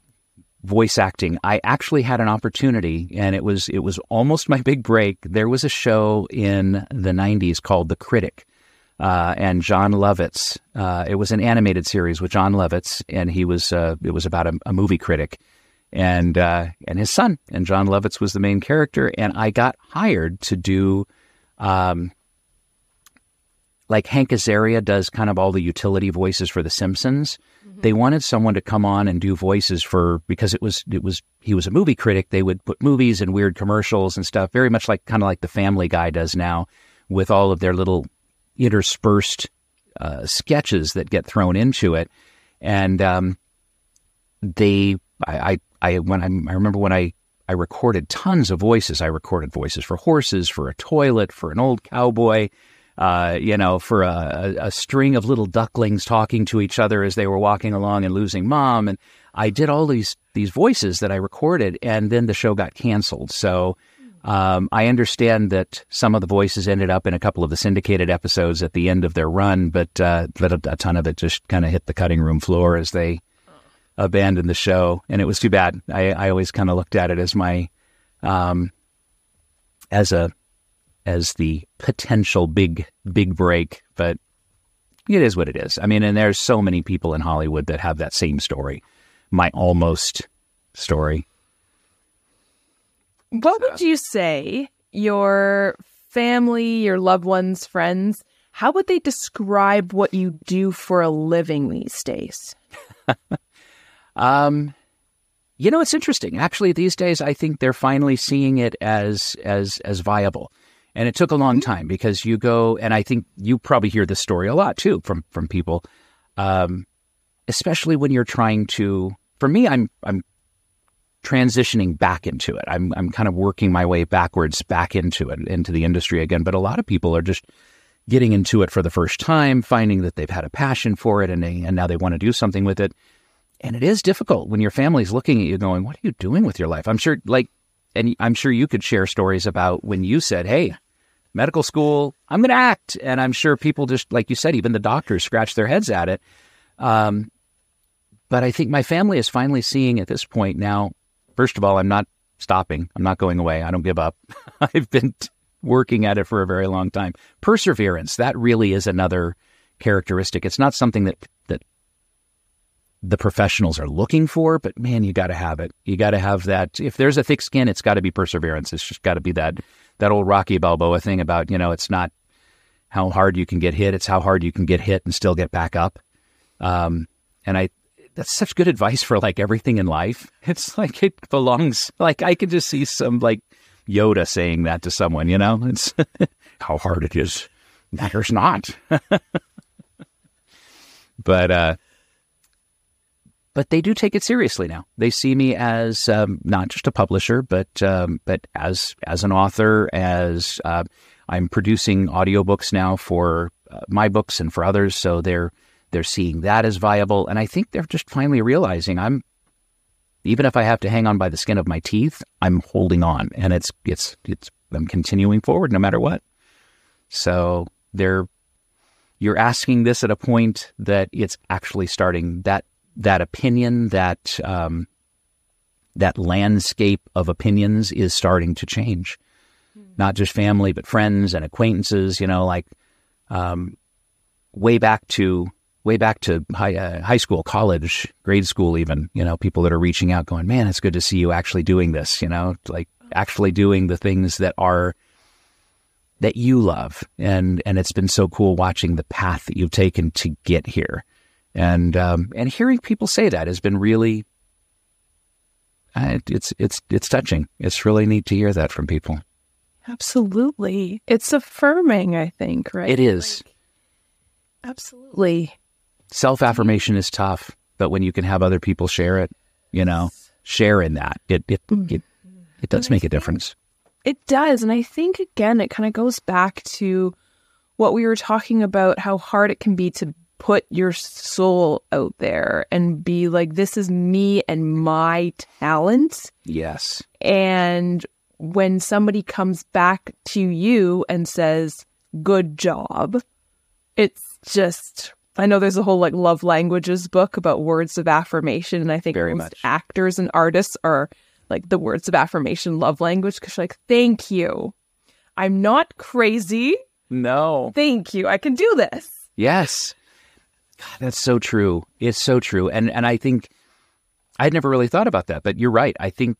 voice acting, I actually had an opportunity, and it was it was almost my big break. There was a show in the '90s called The Critic, uh, and Jon Lovitz. Uh, it was an animated series with Jon Lovitz, and he was uh, it was about a, a movie critic, and uh, and his son, and Jon Lovitz was the main character, and I got hired to do. Um, like Hank Azaria does kind of all the utility voices for The Simpsons. They wanted someone to come on and do voices for because it was it was he was a movie critic. They would put movies and weird commercials and stuff, very much like kind of like the Family Guy does now, with all of their little interspersed uh, sketches that get thrown into it. And um, they, I, I, I, when I, I remember when I I recorded tons of voices. I recorded voices for horses, for a toilet, for an old cowboy, uh, you know, for a, a, string of little ducklings talking to each other as they were walking along and losing mom. And I did all these these voices that I recorded, and then the show got canceled. So um, I understand that some of the voices ended up in a couple of the syndicated episodes at the end of their run, but uh, but a, a ton of it just kind of hit the cutting room floor as they abandoned the show, and it was too bad. I, I always kind of looked at it as my, um, as a, as the potential big big break, but it is what it is. I mean, and there's so many people in Hollywood that have that same story, my almost story. What would you say your family, your loved ones, friends? How would they describe what you do for a living these days? (laughs) Um, you know, it's interesting. Actually, these days, I think they're finally seeing it as as as viable. And it took a long mm-hmm. time because you go, and I think you probably hear this story a lot too from from people, um, especially when you're trying to. For me, I'm I'm transitioning back into it. I'm I'm kind of working my way backwards back into it into the industry again. But a lot of people are just getting into it for the first time, finding that they've had a passion for it, and they, and now they want to do something with it. And it is difficult when your family's looking at you going, What are you doing with your life? I'm sure, like, and I'm sure you could share stories about when you said, Hey, medical school, I'm going to act. And I'm sure people just, like you said, even the doctors scratch their heads at it. Um, but I think my family is finally seeing at this point now, first of all, I'm not stopping. I'm not going away. I don't give up. (laughs) I've been working at it for a very long time. Perseverance, that really is another characteristic. It's not something that that the professionals are looking for, but man, you got to have it. You got to have that. If there's a thick skin, it's got to be perseverance. It's just got to be that that old Rocky Balboa thing about you know it's not how hard you can get hit, it's how hard you can get hit and still get back up. Um, and I that's such good advice for like everything in life. (laughs) It's like it belongs. Like I can just see some like Yoda saying that to someone. You know, it's (laughs) how hard it is matters not. (laughs) but uh, but they do take it seriously now. They see me as um, not just a publisher, but um, but as as an author. As uh, I'm producing audiobooks now for uh, my books and for others, so they're they're seeing that as viable. And I think they're just finally realizing I'm even if I have to hang on by the skin of my teeth, I'm holding on, and it's it's it's I'm continuing forward no matter what. So they're you're asking this at a point that it's actually starting that that opinion, that um, that landscape of opinions is starting to change. Mm-hmm. Not just family, but friends and acquaintances. You know, like um, way back to way back to high, uh, high school, college, grade school, even. You know, people that are reaching out, going, "Man, it's good to see you actually doing this." You know, like actually doing the things that are that you love and and it's been so cool watching the path that you've taken to get here and um, and hearing people say that has been really uh, it's it's it's touching. It's really neat to hear that from people. Absolutely, it's affirming. I think right. It is. Like, absolutely. Self affirmation is tough, but when you can have other people share it, you know, share in that, it it mm. it, it does make a difference. It does, and I think again, it kind of goes back to what we were talking about, how hard it can be to put your soul out there and be like, this is me and my talent. Yes. And when somebody comes back to you and says, good job, it's just, I know there's a whole like love languages book about words of affirmation. And I think Very much. actors and artists are like the words of affirmation love language because like, thank you. I'm not crazy. No. Thank you. I can do this. Yes. God, that's so true. It's so true. And and I think I'd never really thought about that, but you're right. I think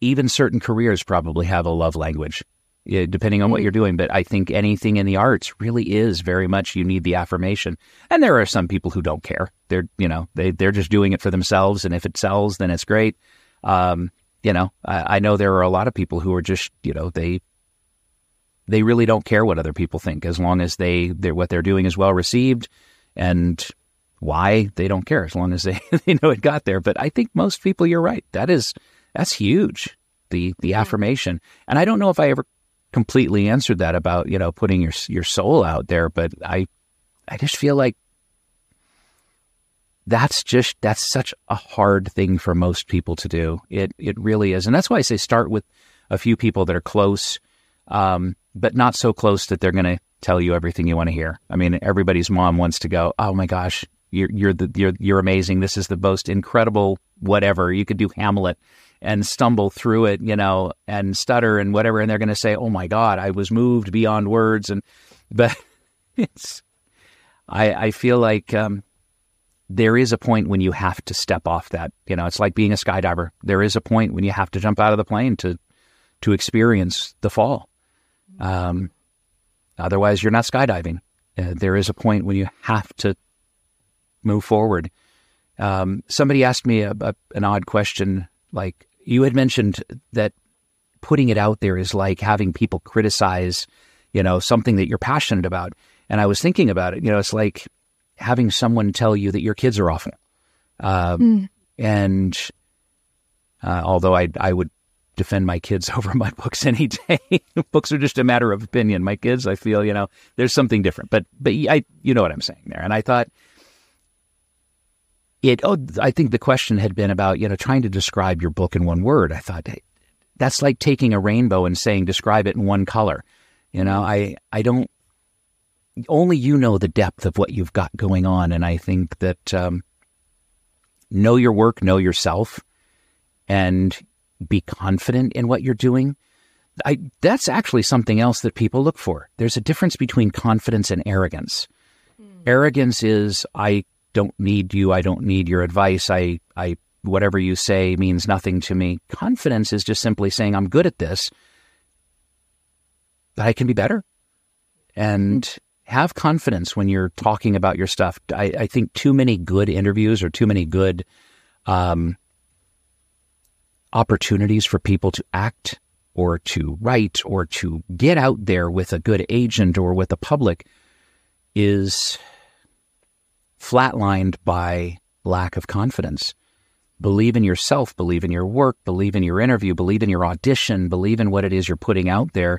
even certain careers probably have a love language. eh, depending on what you're doing. But I think anything in the arts really is very much you need the affirmation. And there are some people who don't care. They're you know they they're just doing it for themselves, and if it sells, then it's great. Um, you know, I, I know there are a lot of people who are just you know they they really don't care what other people think as long as they they're, what they're doing is well received and why they don't care as long as they, (laughs) they know it got there. But I think most people, you're right. That is that's huge. The the affirmation, and I don't know if I ever completely answered that about you know putting your your soul out there, but I I just feel like that's just that's such a hard thing for most people to do. It it really is, and that's why I say start with a few people that are close, um, but not so close that they're going to tell you everything you want to hear. I mean, everybody's mom wants to go, "Oh my gosh, you're you're the, you're you're amazing. This is the most incredible whatever. You could do Hamlet and stumble through it, you know, and stutter and whatever, and they're going to say, "Oh my God, I was moved beyond words." And but (laughs) it's, I I feel like um, there is a point when you have to step off that. You know, it's like being a skydiver. There is a point when you have to jump out of the plane to to experience the fall. Um, otherwise, you're not skydiving. Uh, there is a point when you have to move forward. Um, somebody asked me a, a, an odd question, like you had mentioned that putting it out there is like having people criticize, you know, something that you're passionate about. And I was thinking about it. You know, it's like having someone tell you that your kids are awful. Um, mm. And uh, although I I would defend my kids (laughs) over my books any day, (laughs) books are just a matter of opinion. My kids, I feel, you know, there's something different. But but I you know what I'm saying there. And I thought it oh I think the question had been about you know trying to describe your book in one word. I thought hey, that's like taking a rainbow and saying describe it in one color. You know, I I don't only you know the depth of what you've got going on, and I think that um, know your work, know yourself, and be confident in what you're doing. I, that's actually something else that people look for. There's a difference between confidence and arrogance. Mm. Arrogance is I don't need you. I don't need your advice. I, I, whatever you say means nothing to me. Confidence is just simply saying, I'm good at this, but I can be better. And have confidence when you're talking about your stuff. I, I think too many good interviews or too many good um, opportunities for people to act or to write or to get out there with a good agent or with the public is flatlined by lack of confidence. Believe in yourself, believe in your work, believe in your interview, believe in your audition, believe in what it is you're putting out there,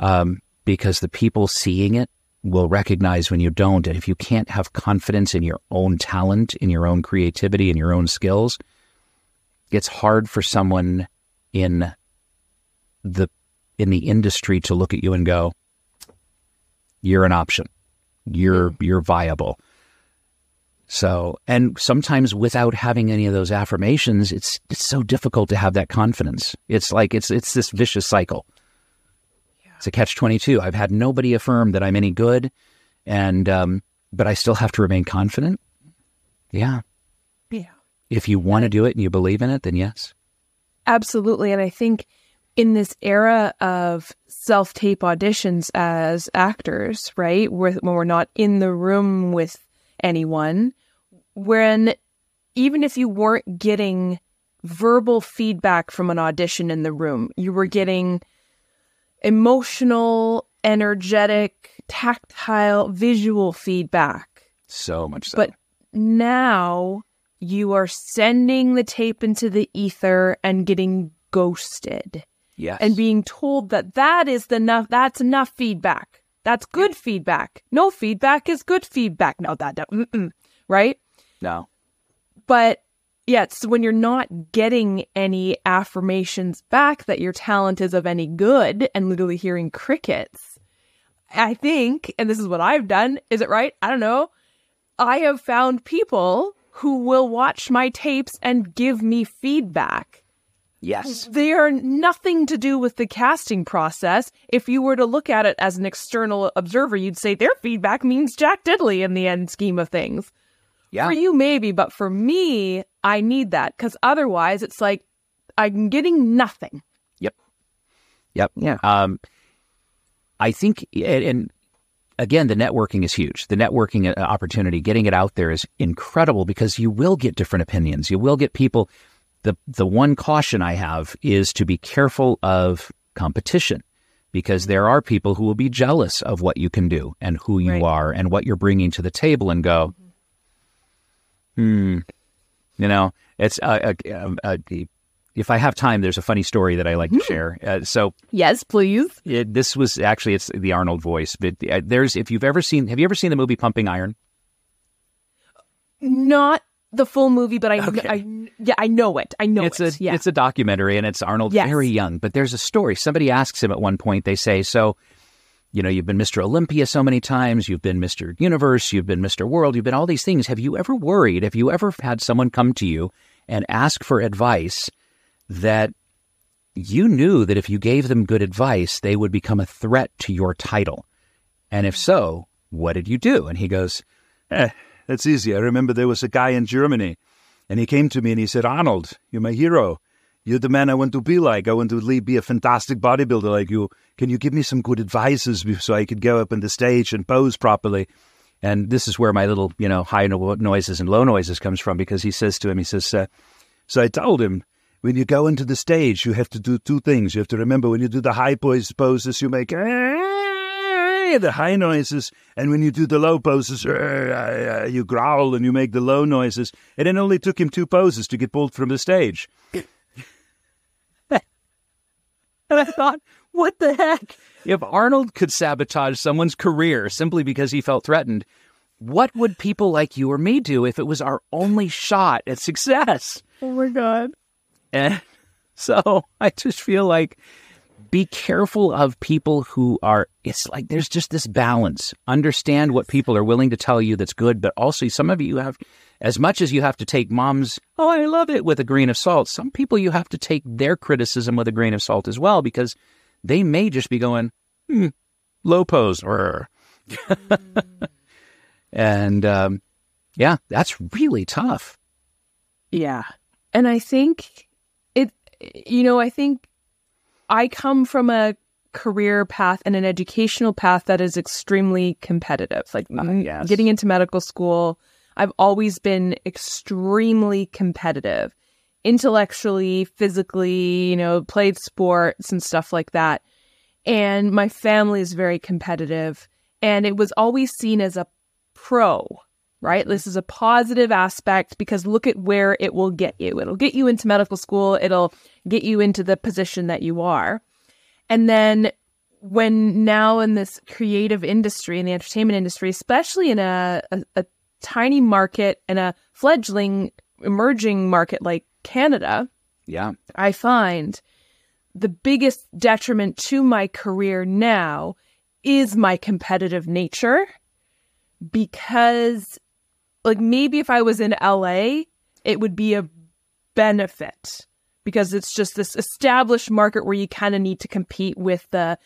um, because the people seeing it will recognize when you don't. And if you can't have confidence in your own talent, in your own creativity, in your own skills, it's hard for someone in the in the industry to look at you and go, "You're an option. You're you're viable." So, and sometimes without having any of those affirmations, it's it's so difficult to have that confidence. It's like it's it's this vicious cycle. Yeah. It's a catch twenty two. I've had nobody affirm that I'm any good, and um, but I still have to remain confident. Yeah, yeah. If you want to do it and you believe in it, then yes, absolutely. And I think in this era of self tape auditions as actors, right, when we're not in the room with anyone when even if you weren't getting verbal feedback from an audition in the room, you were getting emotional, energetic, tactile, visual feedback. So much so. But now you are sending the tape into the ether and getting ghosted. Yes. And being told that that is the enough that's enough feedback. That's good feedback. No feedback is good feedback. No, that, that right? No. But yeah, so when you're not getting any affirmations back that your talent is of any good and literally hearing crickets, I think, and this is what I've done, is it right? I don't know. I have found people who will watch my tapes and give me feedback. Yes. They are nothing to do with the casting process. If you were to look at it as an external observer, you'd say their feedback means Jack Diddley in the end scheme of things. Yeah. For you, maybe, but for me, I need that because otherwise it's like I'm getting nothing. Yep. Yep. Yeah. Um, I think, and again, the networking is huge. The networking uh, opportunity, getting it out there is incredible because you will get different opinions. You will get people. The, the one caution I have is to be careful of competition because there are people who will be jealous of what you can do and who you Right. are and what you're bringing to the table and go, hmm, you know, it's, a, uh, uh, uh, if I have time, there's a funny story that I like to share. Uh, so Yes, please. it, this was actually it's the Arnold voice, but uh, there's if you've ever seen have you ever seen the movie Pumping Iron? Not the full movie, but I, Okay. I yeah, I know it. I know it's it. a yeah. it's a documentary and it's Arnold Yes. very young, but there's a story. Somebody asks him at one point. They say, "So, you know, you've been Mr. Olympia so many times, you've been Mr. Universe, you've been Mr. World, you've been all these things. Have you ever worried? Have you ever had someone come to you and ask for advice that you knew that if you gave them good advice, they would become a threat to your title? And if so, what did you do?" And he goes, Eh, that's easy. I remember there was a guy in Germany, and he came to me and he said, Arnold, you're my hero. You're the man I want to be like. I want to be a fantastic bodybuilder like you. Can you give me some good advices so I could go up on the stage and pose properly? And this is where my little, you know, high no- noises and low noises comes from because he says to him, he says, uh, So I told him, when you go into the stage, you have to do two things. You have to remember when you do the high pose poses, you make the high noises, and when you do the low poses, you growl and you make the low noises. And it only took him two poses to get pulled from the stage. and I thought, what the heck? If Arnold could sabotage someone's career simply because he felt threatened, what would people like you or me do if it was our only shot at success? oh my god. And (laughs) so I just feel like be careful of people who are, it's like there's just this balance. Understand what people are willing to tell you that's good, but also some of you have, as much as you have to take mom's, oh, I love it with a grain of salt, some people you have to take their criticism with a grain of salt as well because they may just be going, hmm, low pose. (laughs) And um, yeah, that's really tough. Yeah. And I think you know, I think I come from a career path and an educational path that is extremely competitive. Like mm, yes. getting into medical school, I've always been extremely competitive, intellectually, physically, you know, played sports and stuff like that. And my family is very competitive. And it was always seen as a pro, right? This is a positive aspect because look at where it will get you. It'll get you into medical school, it'll get you into the position that you are. And then when now in this creative industry, in the entertainment industry, especially in a, a, a tiny market and a fledgling emerging market like Canada, Yeah. I find the biggest detriment to my career now is my competitive nature because like maybe if I was in LA it would be a benefit because it's just this established market where you kind of need to compete with the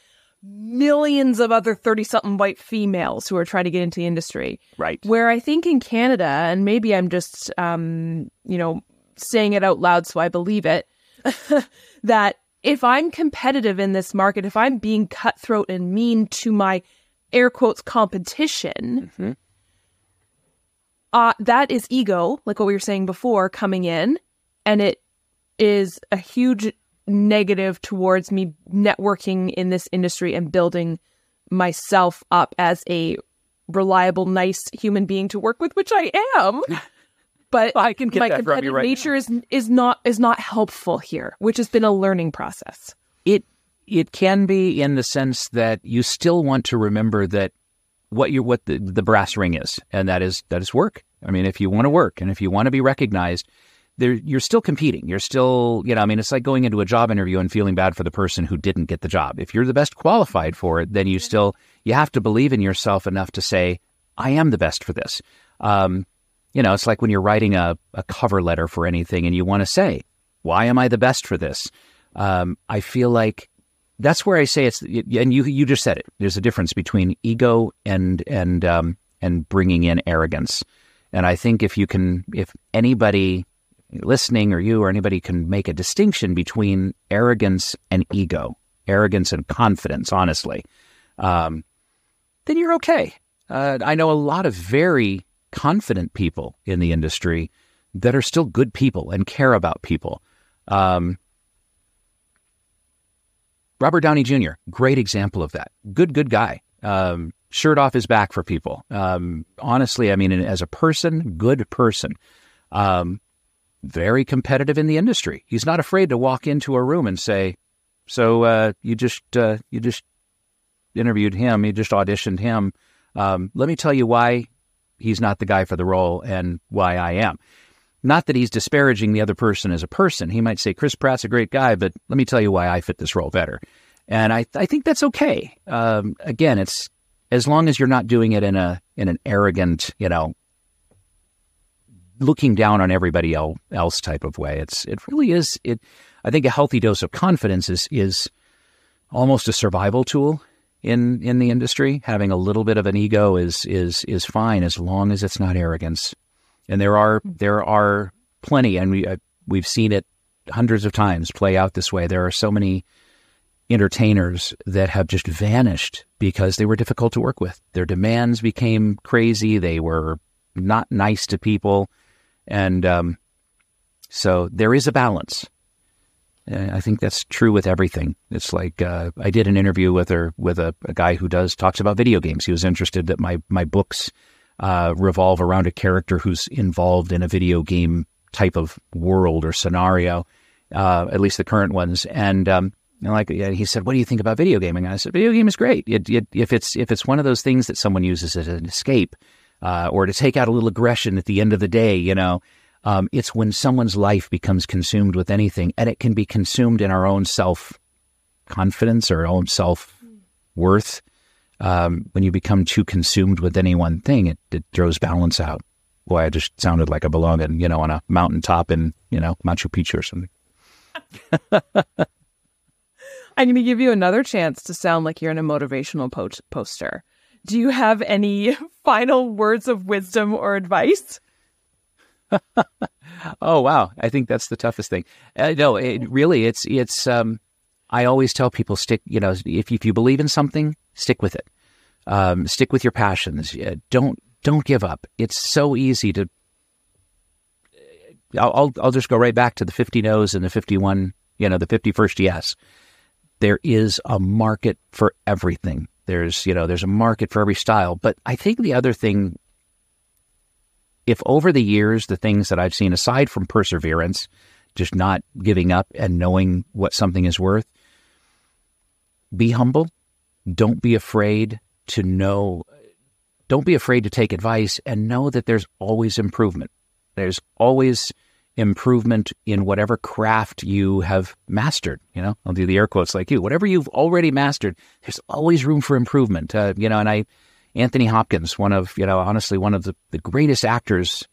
millions of other 30 something white females who are trying to get into the industry Right. where I think in Canada, and maybe I'm just, um, you know, saying it out loud so I believe it, (laughs) that if I'm competitive in this market, if I'm being cutthroat and mean to my air quotes competition, Mhm. Uh, that is ego, like what we were saying before, coming in, and it is a huge negative towards me networking in this industry and building myself up as a reliable, nice human being to work with, which I am. (laughs) But I can get my that from you competitive right now. nature is is not is not helpful here, which has been a learning process. it it can be in the sense that you still want to remember that what you what the, the brass ring is, and that is that is work. I mean, if you want to work and if you want to be recognized, there you're still competing. You're still, you know, I mean, it's like going into a job interview and feeling bad for the person who didn't get the job. If you're the best qualified for it, then you still you have to believe in yourself enough to say, I am the best for this. Um, you know, it's like when you're writing a, a cover letter for anything and you want to say, why am I the best for this? Um, I feel like that's where I say it's, and you you just said it. There's a difference between ego and and um, and bringing in arrogance. And I think if you can, if anybody listening or you or anybody can make a distinction between arrogance and ego, arrogance and confidence, honestly, um, then you're okay. Uh, I know a lot of very confident people in the industry that are still good people and care about people. Um, Robert Downey Jr., great example of that. Good, good guy. Um, shirt off his back for people. Um, honestly, I mean, as a person, good person. Um, very competitive in the industry. He's not afraid to walk into a room and say, "So uh, you just uh, you just interviewed him, you just auditioned him. Um, let me tell you why he's not the guy for the role and why I am." Not that he's disparaging the other person as a person. He might say, Chris Pratt's a great guy, but let me tell you why I fit this role better. And I, I think that's okay. Um, again, it's as long as you're not doing it in a in an arrogant, you know, looking down on everybody else type of way. It's it really is it. I think a healthy dose of confidence is is almost a survival tool in in the industry. Having a little bit of an ego is is is fine as long as it's not arrogance. And there are there are plenty, and we uh, we've seen it hundreds of times play out this way. There are so many entertainers that have just vanished because they were difficult to work with. Their demands became crazy. They were not nice to people, and um, so there is a balance. I think that's true with everything. It's like uh, I did an interview with her with a, a, guy who does talks about video games. He was interested that my my books uh, revolve around a character who's involved in a video game type of world or scenario, uh, at least the current ones. And, um, and like he said, "What do you think about video gaming?" And I said, "Video game is great. It, it, if it's if it's one of those things that someone uses as an escape, uh, or to take out a little aggression at the end of the day, you know, um, it's when someone's life becomes consumed with anything, and it can be consumed in our own self confidence or own self worth um, when you become too consumed with any one thing, it, it throws balance out. Boy, I just sounded like I belong in, you know, on a mountaintop in, you know, Machu Picchu or something. (laughs) I'm going to give you another chance to sound like you're in a motivational po- poster. Do you have any (laughs) final words of wisdom or advice? (laughs) oh wow, I think that's the toughest thing. Uh, no, it, really, it's it's. Um, I always tell people stick. You know, if if you believe in something, stick with it. Um, stick with your passions. Don't don't give up. It's so easy to. I'll, I'll just go right back to the fifty no's and the fifty one. You know, the fifty first yes. There is a market for everything. There's you know there's a market for every style. But I think the other thing, if over the years the things that I've seen aside from perseverance, just not giving up and knowing what something is worth, be humble don't be afraid to know, don't be afraid to take advice and know that there's always improvement. There's always improvement in whatever craft you have mastered. You know, I'll do the air quotes like you. Whatever you've already mastered, there's always room for improvement. Uh, you know, and I, Anthony Hopkins, one of, you know, honestly, one of the, the greatest actors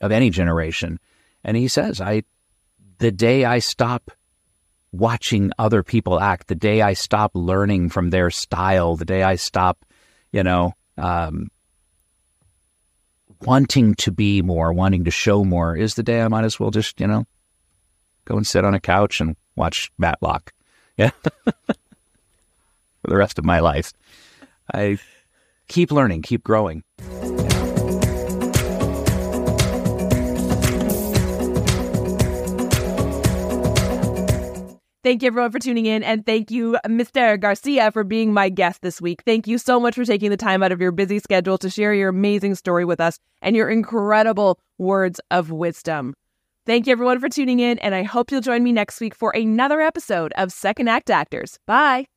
of any generation. And he says, I, the day I stop watching other people act, the day I stop learning from their style, the day I stop, you know, um, wanting to be more, wanting to show more, is the day I might as well just, you know, go and sit on a couch and watch Matlock. Yeah. (laughs) For the rest of my life. I keep learning, keep growing. Thank you, everyone, for tuning in. And thank you, Mr. Garcia, for being my guest this week. Thank you so much for taking the time out of your busy schedule to share your amazing story with us and your incredible words of wisdom. Thank you, everyone, for tuning in. And I hope you'll join me next week for another episode of Second Act Actors. Bye.